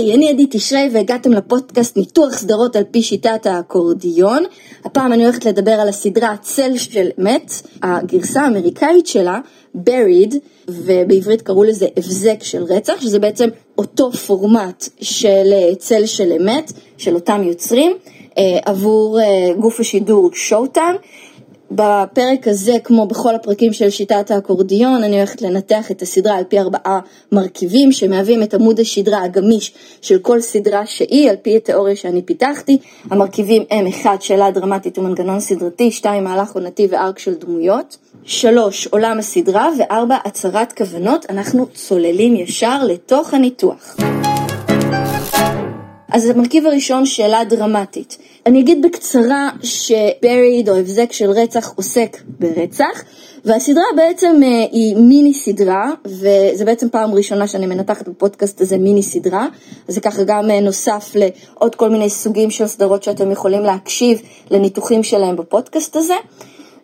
היי, אני עדי תשרי והגעתם לפודקאסט ניתוח סדרות על פי שיטת האקורדיון. הפעם אני הולכת לדבר על הסדרה צל של אמת, הגרסה האמריקאית שלה, buried, ובעברית קראו לזה הבזק של רצח, שזה בעצם אותו פורמט של אה, צל של אמת, של אותם יוצרים, אה, עבור אה, גוף השידור שואוטיים. בפרק הזה, כמו בכל הפרקים של שיטת האקורדיון, אני הולכת לנתח את הסדרה על פי ארבעה מרכיבים שמהווים את עמוד השדרה הגמיש של כל סדרה שהיא, על פי התיאוריה שאני פיתחתי. המרכיבים הם 1. שאלה דרמטית ומנגנון סדרתי, 2. מהלך עונתי וארק של דמויות, 3. עולם הסדרה, ו-4. הצהרת כוונות. אנחנו צוללים ישר לתוך הניתוח. אז המרכיב הראשון, שאלה דרמטית. אני אגיד בקצרה שבריד או הבזק של רצח עוסק ברצח, והסדרה בעצם אה, היא מיני סדרה, וזה בעצם פעם ראשונה שאני מנתחת בפודקאסט הזה מיני סדרה, אז זה ככה גם אה, נוסף לעוד כל מיני סוגים של סדרות שאתם יכולים להקשיב לניתוחים שלהם בפודקאסט הזה.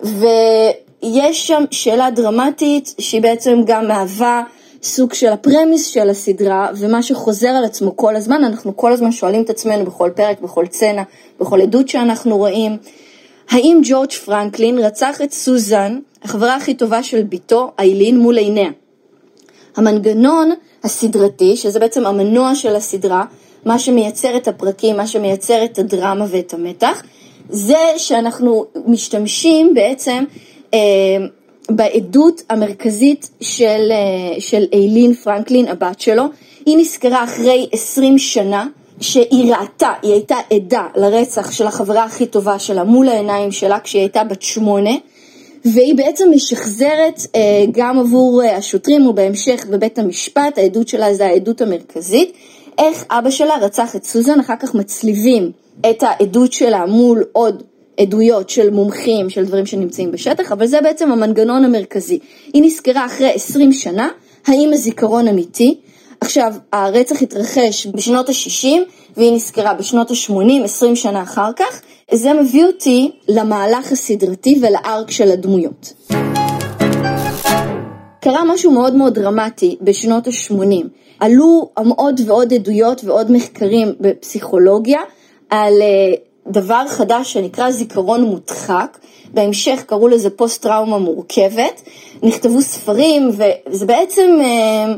ויש שם שאלה דרמטית שהיא בעצם גם מהווה סוג של הפרמיס של הסדרה ומה שחוזר על עצמו כל הזמן, אנחנו כל הזמן שואלים את עצמנו בכל פרק, בכל צנע, בכל עדות שאנחנו רואים, האם ג'ורג' פרנקלין רצח את סוזן, החברה הכי טובה של בתו, איילין, מול עיניה? המנגנון הסדרתי, שזה בעצם המנוע של הסדרה, מה שמייצר את הפרקים, מה שמייצר את הדרמה ואת המתח, זה שאנחנו משתמשים בעצם אה, בעדות המרכזית של, אה, של איילין פרנקלין, הבת שלו. היא נזכרה אחרי 20 שנה שהיא ראתה, היא הייתה עדה לרצח של החברה הכי טובה שלה מול העיניים שלה כשהיא הייתה בת שמונה. והיא בעצם משחזרת אה, גם עבור אה, השוטרים ובהמשך בבית המשפט, העדות שלה זה העדות המרכזית, איך אבא שלה רצח את סוזן, אחר כך מצליבים את העדות שלה מול עוד עדויות של מומחים, של דברים שנמצאים בשטח, אבל זה בעצם המנגנון המרכזי. היא נזכרה אחרי 20 שנה, האם הזיכרון אמיתי? עכשיו, הרצח התרחש בשנות ה-60 והיא נזכרה בשנות ה-80, 20 שנה אחר כך. זה מביא אותי למהלך הסדרתי ולארק של הדמויות. קרה משהו מאוד מאוד דרמטי בשנות ה-80. עלו עוד ועוד עדויות ועוד מחקרים בפסיכולוגיה על אה, דבר חדש שנקרא זיכרון מודחק, בהמשך קראו לזה פוסט טראומה מורכבת, נכתבו ספרים וזה בעצם אה,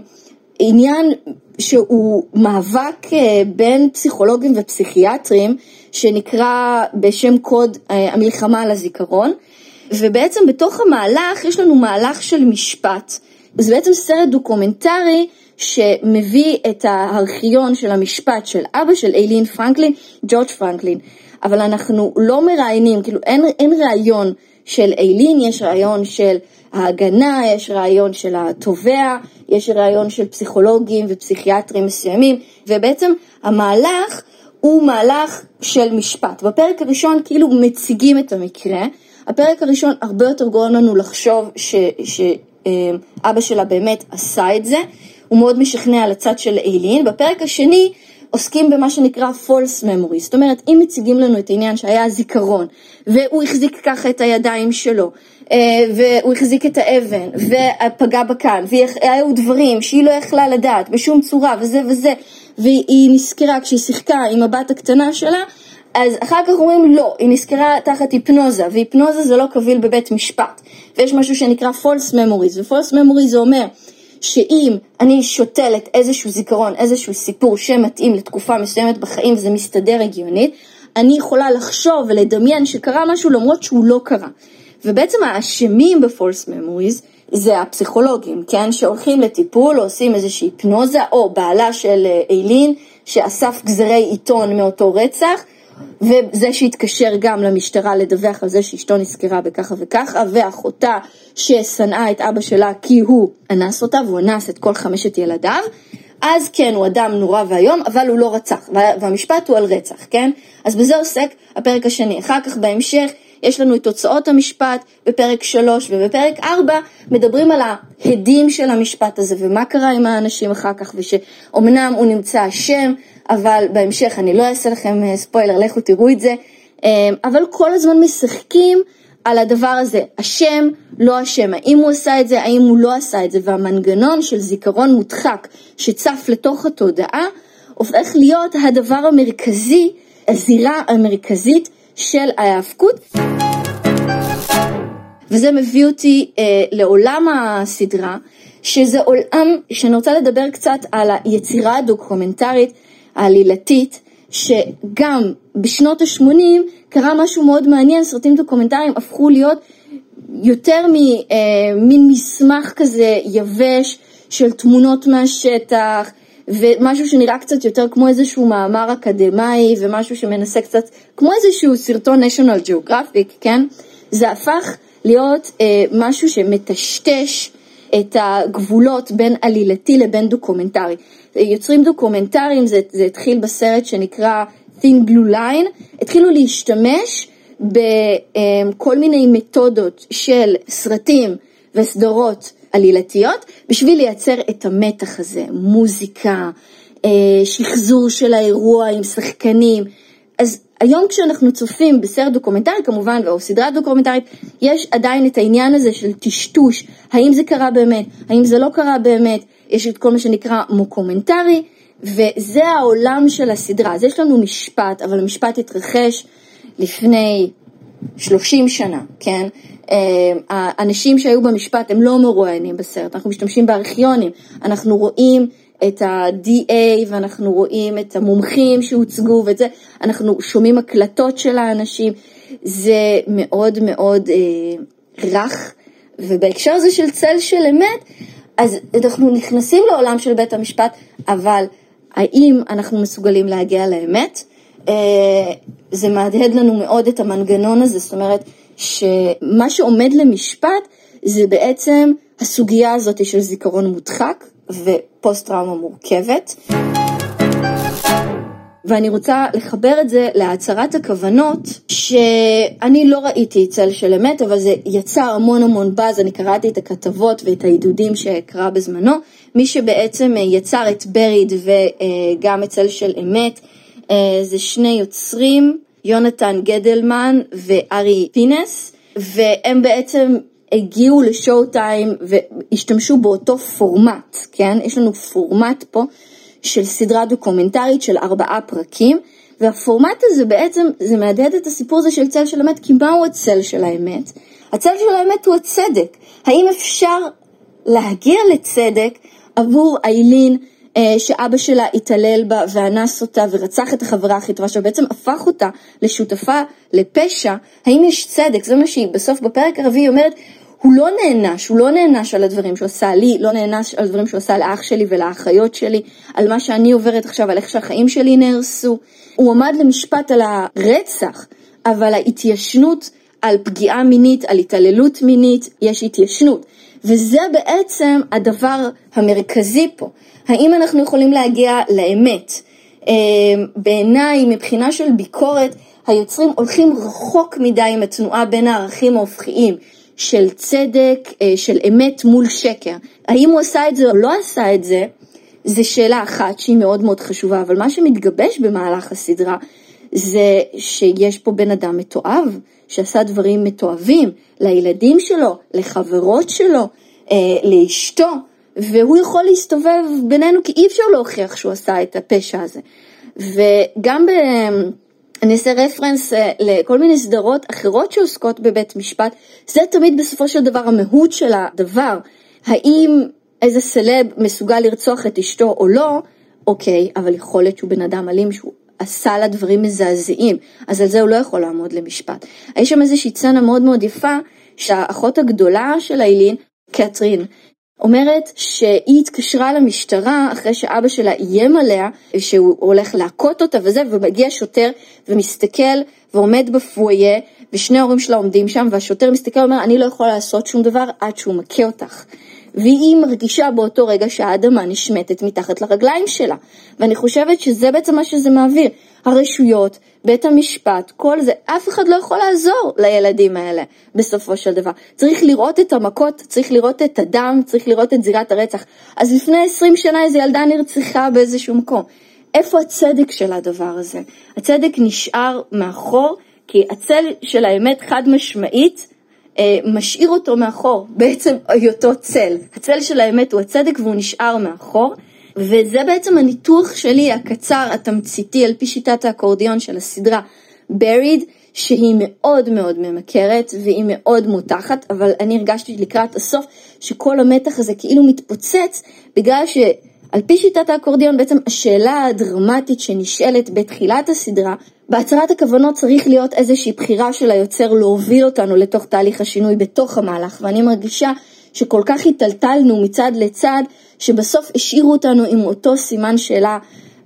עניין שהוא מאבק אה, בין פסיכולוגים ופסיכיאטרים שנקרא בשם קוד אה, המלחמה על הזיכרון ובעצם בתוך המהלך יש לנו מהלך של משפט. זה בעצם סרט דוקומנטרי שמביא את הארכיון של המשפט של אבא של איילין פרנקלין, ג'ורג' פרנקלין. אבל אנחנו לא מראיינים, כאילו אין, אין ראיון של איילין, יש ראיון של ההגנה, יש ראיון של התובע, יש ראיון של פסיכולוגים ופסיכיאטרים מסוימים, ובעצם המהלך הוא מהלך של משפט. בפרק הראשון כאילו מציגים את המקרה, הפרק הראשון הרבה יותר גורם לנו לחשוב שאבא שלה באמת עשה את זה, הוא מאוד משכנע על הצד של איילין, בפרק השני עוסקים במה שנקרא false memory, זאת אומרת אם מציגים לנו את העניין שהיה זיכרון והוא החזיק ככה את הידיים שלו אה, והוא החזיק את האבן ופגע בכאן והיו דברים שהיא לא יכלה לדעת בשום צורה וזה וזה והיא נזכרה כשהיא שיחקה עם הבת הקטנה שלה אז אחר כך אומרים לא, היא נזכרה תחת היפנוזה, והיפנוזה זה לא קביל בבית משפט. ויש משהו שנקרא false memories, ו-false memories זה אומר שאם אני שותלת איזשהו זיכרון, איזשהו סיפור שמתאים לתקופה מסוימת בחיים וזה מסתדר הגיונית, אני יכולה לחשוב ולדמיין שקרה משהו למרות שהוא לא קרה. ובעצם האשמים ב false memories זה הפסיכולוגים, כן, שהולכים לטיפול או עושים איזושהי היפנוזה, או בעלה של אה, איילין שאסף גזרי עיתון מאותו רצח, וזה שהתקשר גם למשטרה לדווח על זה שאשתו נזכרה בככה וככה, ואחותה ששנאה את אבא שלה כי הוא אנס אותה, והוא אנס את כל חמשת ילדיו, אז כן, הוא אדם נורא ואיום, אבל הוא לא רצח, והמשפט הוא על רצח, כן? אז בזה עוסק הפרק השני. אחר כך בהמשך יש לנו את תוצאות המשפט בפרק 3 ובפרק 4 מדברים על ההדים של המשפט הזה ומה קרה עם האנשים אחר כך ושאומנם הוא נמצא אשם אבל בהמשך אני לא אעשה לכם אה, ספוילר, לכו תראו את זה, אה, אבל כל הזמן משחקים על הדבר הזה, אשם, לא אשם, האם הוא עשה את זה, האם הוא לא עשה את זה, והמנגנון של זיכרון מודחק שצף לתוך התודעה, הופך להיות הדבר המרכזי, הזירה המרכזית של ההאבקות. וזה מביא אותי אה, לעולם הסדרה, שזה עולם שאני רוצה לדבר קצת על היצירה הדוקומנטרית העלילתית, שגם בשנות ה-80 קרה משהו מאוד מעניין, סרטים דוקומנטריים הפכו להיות יותר ממין אה, מסמך כזה יבש של תמונות מהשטח, ומשהו שנראה קצת יותר כמו איזשהו מאמר אקדמאי, ומשהו שמנסה קצת, כמו איזשהו סרטון national geographic, כן? זה הפך להיות אה, משהו שמטשטש את הגבולות בין עלילתי לבין דוקומנטרי. יוצרים דוקומנטריים, זה, זה התחיל בסרט שנקרא Thin Blue Line, התחילו להשתמש בכל מיני מתודות של סרטים וסדרות עלילתיות בשביל לייצר את המתח הזה, מוזיקה, אה, שחזור של האירוע עם שחקנים. אז היום כשאנחנו צופים בסרט דוקומנטרי כמובן, או סדרה דוקומנטרית, יש עדיין את העניין הזה של טשטוש, האם זה קרה באמת, האם זה לא קרה באמת, יש את כל מה שנקרא מוקומנטרי, וזה העולם של הסדרה. אז יש לנו משפט, אבל המשפט התרחש לפני 30 שנה, כן? אה, האנשים שהיו במשפט הם לא מרואיינים בסרט, אנחנו משתמשים בארכיונים, אנחנו רואים את ה-DA ואנחנו רואים את המומחים שהוצגו ואת זה, אנחנו שומעים הקלטות של האנשים, זה מאוד מאוד אה, רך, ובהקשר הזה של צל של אמת, אז אנחנו נכנסים לעולם של בית המשפט, אבל האם אנחנו מסוגלים להגיע לאמת? אה, זה מהדהד לנו מאוד את המנגנון הזה, זאת אומרת שמה שעומד למשפט זה בעצם הסוגיה הזאת של זיכרון מודחק ופוסט טראומה מורכבת. ואני רוצה לחבר את זה להצהרת הכוונות, שאני לא ראיתי צל של אמת, אבל זה יצר המון המון באז, אני קראתי את הכתבות ואת העידודים שקרא בזמנו. מי שבעצם יצר את בריד וגם את צל של אמת, זה שני יוצרים, יונתן גדלמן וארי פינס, והם בעצם הגיעו לשואו טיים והשתמשו באותו פורמט, כן? יש לנו פורמט פה של סדרה דוקומנטרית של ארבעה פרקים, והפורמט הזה בעצם, זה מהדהד את הסיפור הזה של צל של אמת, כי מהו הצל של האמת? הצל של האמת הוא הצדק. האם אפשר להגיע לצדק עבור איילין אה, שאבא שלה התעלל בה ואנס אותה ורצח את החברה הכי טובה שלו, בעצם הפך אותה לשותפה לפשע, האם יש צדק? זה מה שהיא בסוף בפרק הרביעי אומרת, הוא לא נענש, הוא לא נענש על הדברים שהוא עשה לי, לא נענש על הדברים שהוא עשה לאח שלי ולאחיות שלי, על מה שאני עוברת עכשיו, על איך שהחיים שלי נהרסו. הוא עמד למשפט על הרצח, אבל ההתיישנות על פגיעה מינית, על התעללות מינית, יש התיישנות. וזה בעצם הדבר המרכזי פה. האם אנחנו יכולים להגיע לאמת? אה, בעיניי, מבחינה של ביקורת, היוצרים הולכים רחוק מדי עם התנועה בין הערכים ההופכיים. של צדק, אה, של אמת מול שקר. האם הוא עשה את זה או לא עשה את זה, זה שאלה אחת שהיא מאוד מאוד חשובה, אבל מה שמתגבש במהלך הסדרה זה שיש פה בן אדם מתועב, שעשה דברים מתועבים לילדים שלו, לחברות שלו, אה, לאשתו, והוא יכול להסתובב בינינו כי אי אפשר להוכיח שהוא עשה את הפשע הזה. וגם ב... אני אעשה רפרנס אה, לכל מיני סדרות אחרות שעוסקות בבית משפט, זה תמיד בסופו של דבר המהות של הדבר. האם איזה סלב מסוגל לרצוח את אשתו או לא, אוקיי, אבל יכול להיות שהוא בן אדם אלים שהוא עשה לה דברים מזעזעים, אז על זה הוא לא יכול לעמוד למשפט. יש שם איזושהי סצנה מאוד מאוד יפה, שהאחות הגדולה של איילין, קטרין, אומרת שהיא התקשרה למשטרה אחרי שאבא שלה איים עליה שהוא הולך להכות אותה וזה, ומגיע שוטר ומסתכל ועומד בפויה ושני ההורים שלה עומדים שם והשוטר מסתכל ואומר אני לא יכולה לעשות שום דבר עד שהוא מכה אותך. והיא מרגישה באותו רגע שהאדמה נשמטת מתחת לרגליים שלה. ואני חושבת שזה בעצם מה שזה מעביר. הרשויות, בית המשפט, כל זה, אף אחד לא יכול לעזור לילדים האלה בסופו של דבר. צריך לראות את המכות, צריך לראות את הדם, צריך לראות את זירת הרצח. אז לפני 20 שנה איזו ילדה נרצחה באיזשהו מקום. איפה הצדק של הדבר הזה? הצדק נשאר מאחור, כי הצל של האמת חד משמעית משאיר אותו מאחור, בעצם היותו צל. הצל של האמת הוא הצדק והוא נשאר מאחור, וזה בעצם הניתוח שלי הקצר, התמציתי, על פי שיטת האקורדיון של הסדרה Buried, שהיא מאוד מאוד ממכרת והיא מאוד מותחת, אבל אני הרגשתי לקראת הסוף שכל המתח הזה כאילו מתפוצץ, בגלל שעל פי שיטת האקורדיון בעצם השאלה הדרמטית שנשאלת בתחילת הסדרה, בהצהרת הכוונות צריך להיות איזושהי בחירה של היוצר להוביל אותנו לתוך תהליך השינוי בתוך המהלך, ואני מרגישה שכל כך היטלטלנו מצד לצד, שבסוף השאירו אותנו עם אותו סימן שאלה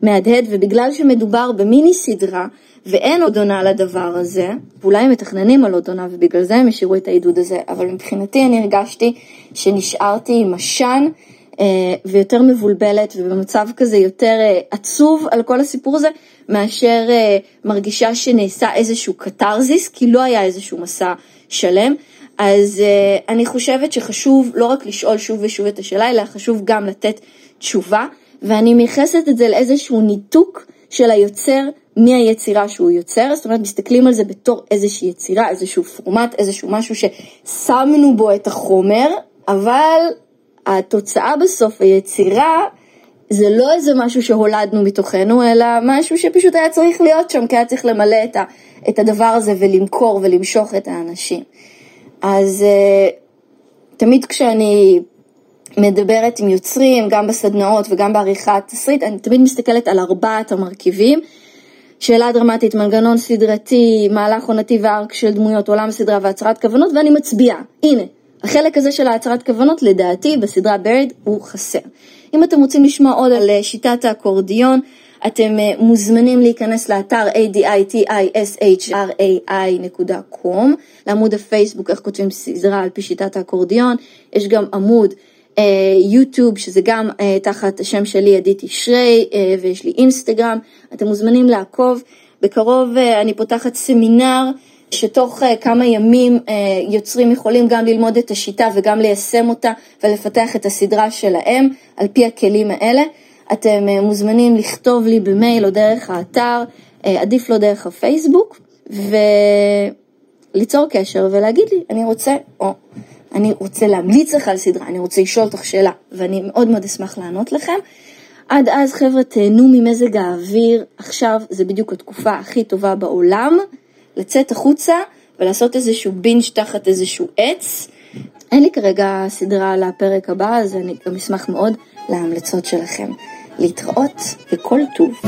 מהדהד, ובגלל שמדובר במיני סדרה, ואין עוד עונה לדבר הזה, ואולי הם מתכננים על עוד עונה ובגלל זה הם השאירו את העידוד הזה, אבל מבחינתי אני הרגשתי שנשארתי עם עשן אה, ויותר מבולבלת ובמצב כזה יותר אה, עצוב על כל הסיפור הזה, מאשר אה, מרגישה שנעשה איזשהו קתרזיס, כי לא היה איזשהו מסע שלם. אז uh, אני חושבת שחשוב לא רק לשאול שוב ושוב את השאלה, אלא חשוב גם לתת תשובה, ואני מייחסת את זה לאיזשהו ניתוק של היוצר מהיצירה שהוא יוצר, זאת אומרת מסתכלים על זה בתור איזושהי יצירה, איזשהו פורמט, איזשהו משהו ששמנו בו את החומר, אבל התוצאה בסוף, היצירה, זה לא איזה משהו שהולדנו מתוכנו, אלא משהו שפשוט היה צריך להיות שם, כי היה צריך למלא את, ה, את הדבר הזה ולמכור ולמשוך את האנשים. אז uh, תמיד כשאני מדברת עם יוצרים, גם בסדנאות וגם בעריכת תסריט, אני תמיד מסתכלת על ארבעת המרכיבים. שאלה דרמטית, מנגנון סדרתי, מהלך עונתי וארק של דמויות, עולם סדרה והצהרת כוונות, ואני מצביעה. הנה, החלק הזה של ההצהרת כוונות, לדעתי, בסדרה ברד הוא חסר. אם אתם רוצים לשמוע עוד על אה, שיטת האקורדיון, אתם אה, מוזמנים להיכנס לאתר aditishirai.com, לעמוד הפייסבוק, איך כותבים סדרה על פי שיטת האקורדיון, יש גם עמוד יוטיוב, שזה גם תחת השם שלי, עדית תשרי, ויש לי אינסטגרם, אתם מוזמנים לעקוב. בקרוב אני פותחת סמינר שתוך כמה ימים יוצרים יכולים גם ללמוד את השיטה וגם ליישם אותה ולפתח את הסדרה שלהם על פי הכלים האלה. אתם מוזמנים לכתוב לי במייל או דרך האתר, עדיף לו דרך הפייסבוק, וליצור קשר ולהגיד לי, אני רוצה, או אני רוצה להמליץ לך על סדרה, אני רוצה לשאול אותך שאלה, ואני מאוד מאוד אשמח לענות לכם. עד אז חבר'ה תהנו ממזג האוויר, עכשיו זה בדיוק התקופה הכי טובה בעולם, לצאת החוצה ולעשות איזשהו בינג' תחת איזשהו עץ. אין לי כרגע סדרה לפרק הבא, אז אני גם אשמח מאוד להמלצות שלכם. להתראות וכל טוב.